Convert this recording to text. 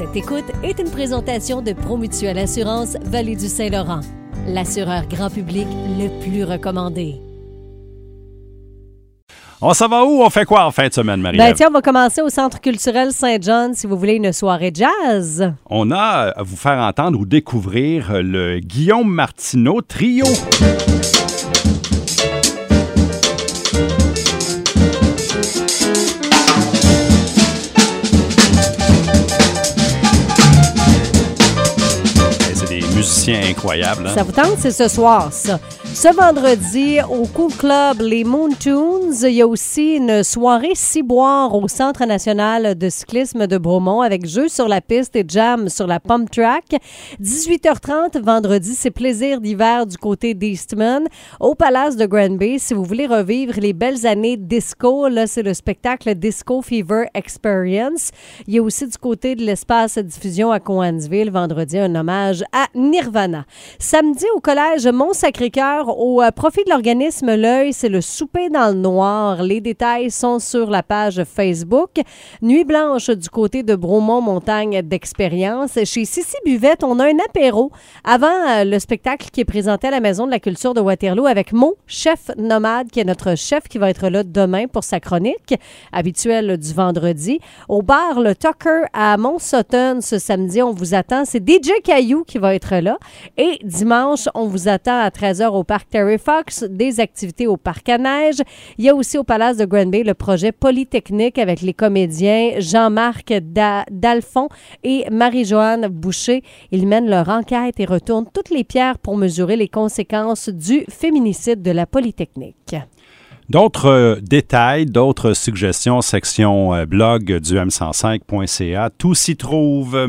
Cette écoute est une présentation de Promutuelle Assurance Vallée du Saint-Laurent, l'assureur grand public le plus recommandé. On s'en va où? On fait quoi en fin de semaine, marie Ben tiens, on va commencer au Centre culturel Saint-John si vous voulez une soirée jazz. On a à vous faire entendre ou découvrir le Guillaume Martineau Trio. Hein? Ça vous tente? C'est ce soir, ça. Ce vendredi, au Cool Club Les Moon Tunes, il y a aussi une soirée ciboire au Centre national de cyclisme de Bromont avec jeux sur la piste et jam sur la pump track. 18h30 vendredi, c'est plaisir d'hiver du côté d'Eastman au Palace de Granby. Si vous voulez revivre les belles années disco, là, c'est le spectacle Disco Fever Experience. Il y a aussi du côté de l'espace diffusion à Coansville, vendredi, un hommage à Nirvana. Samedi, au collège Mont-Sacré-Cœur, au euh, profit de l'organisme L'œil, c'est le souper dans le noir. Les détails sont sur la page Facebook. Nuit blanche du côté de Bromont Montagne d'expérience. Chez Sissi Buvette, on a un apéro avant euh, le spectacle qui est présenté à la Maison de la culture de Waterloo avec Mo, chef nomade, qui est notre chef qui va être là demain pour sa chronique habituelle du vendredi. Au bar Le Tucker à Mont-Sutton ce samedi, on vous attend. C'est DJ Caillou qui va être là. Et dimanche, on vous attend à 13h au parc Terry Fox, des activités au parc à neige. Il y a aussi au Palace de Granby le projet Polytechnique avec les comédiens Jean-Marc Da- Dalphon et Marie-Joanne Boucher. Ils mènent leur enquête et retournent toutes les pierres pour mesurer les conséquences du féminicide de la Polytechnique. D'autres euh, détails, d'autres suggestions, section euh, blog du m105.ca, tout s'y trouve.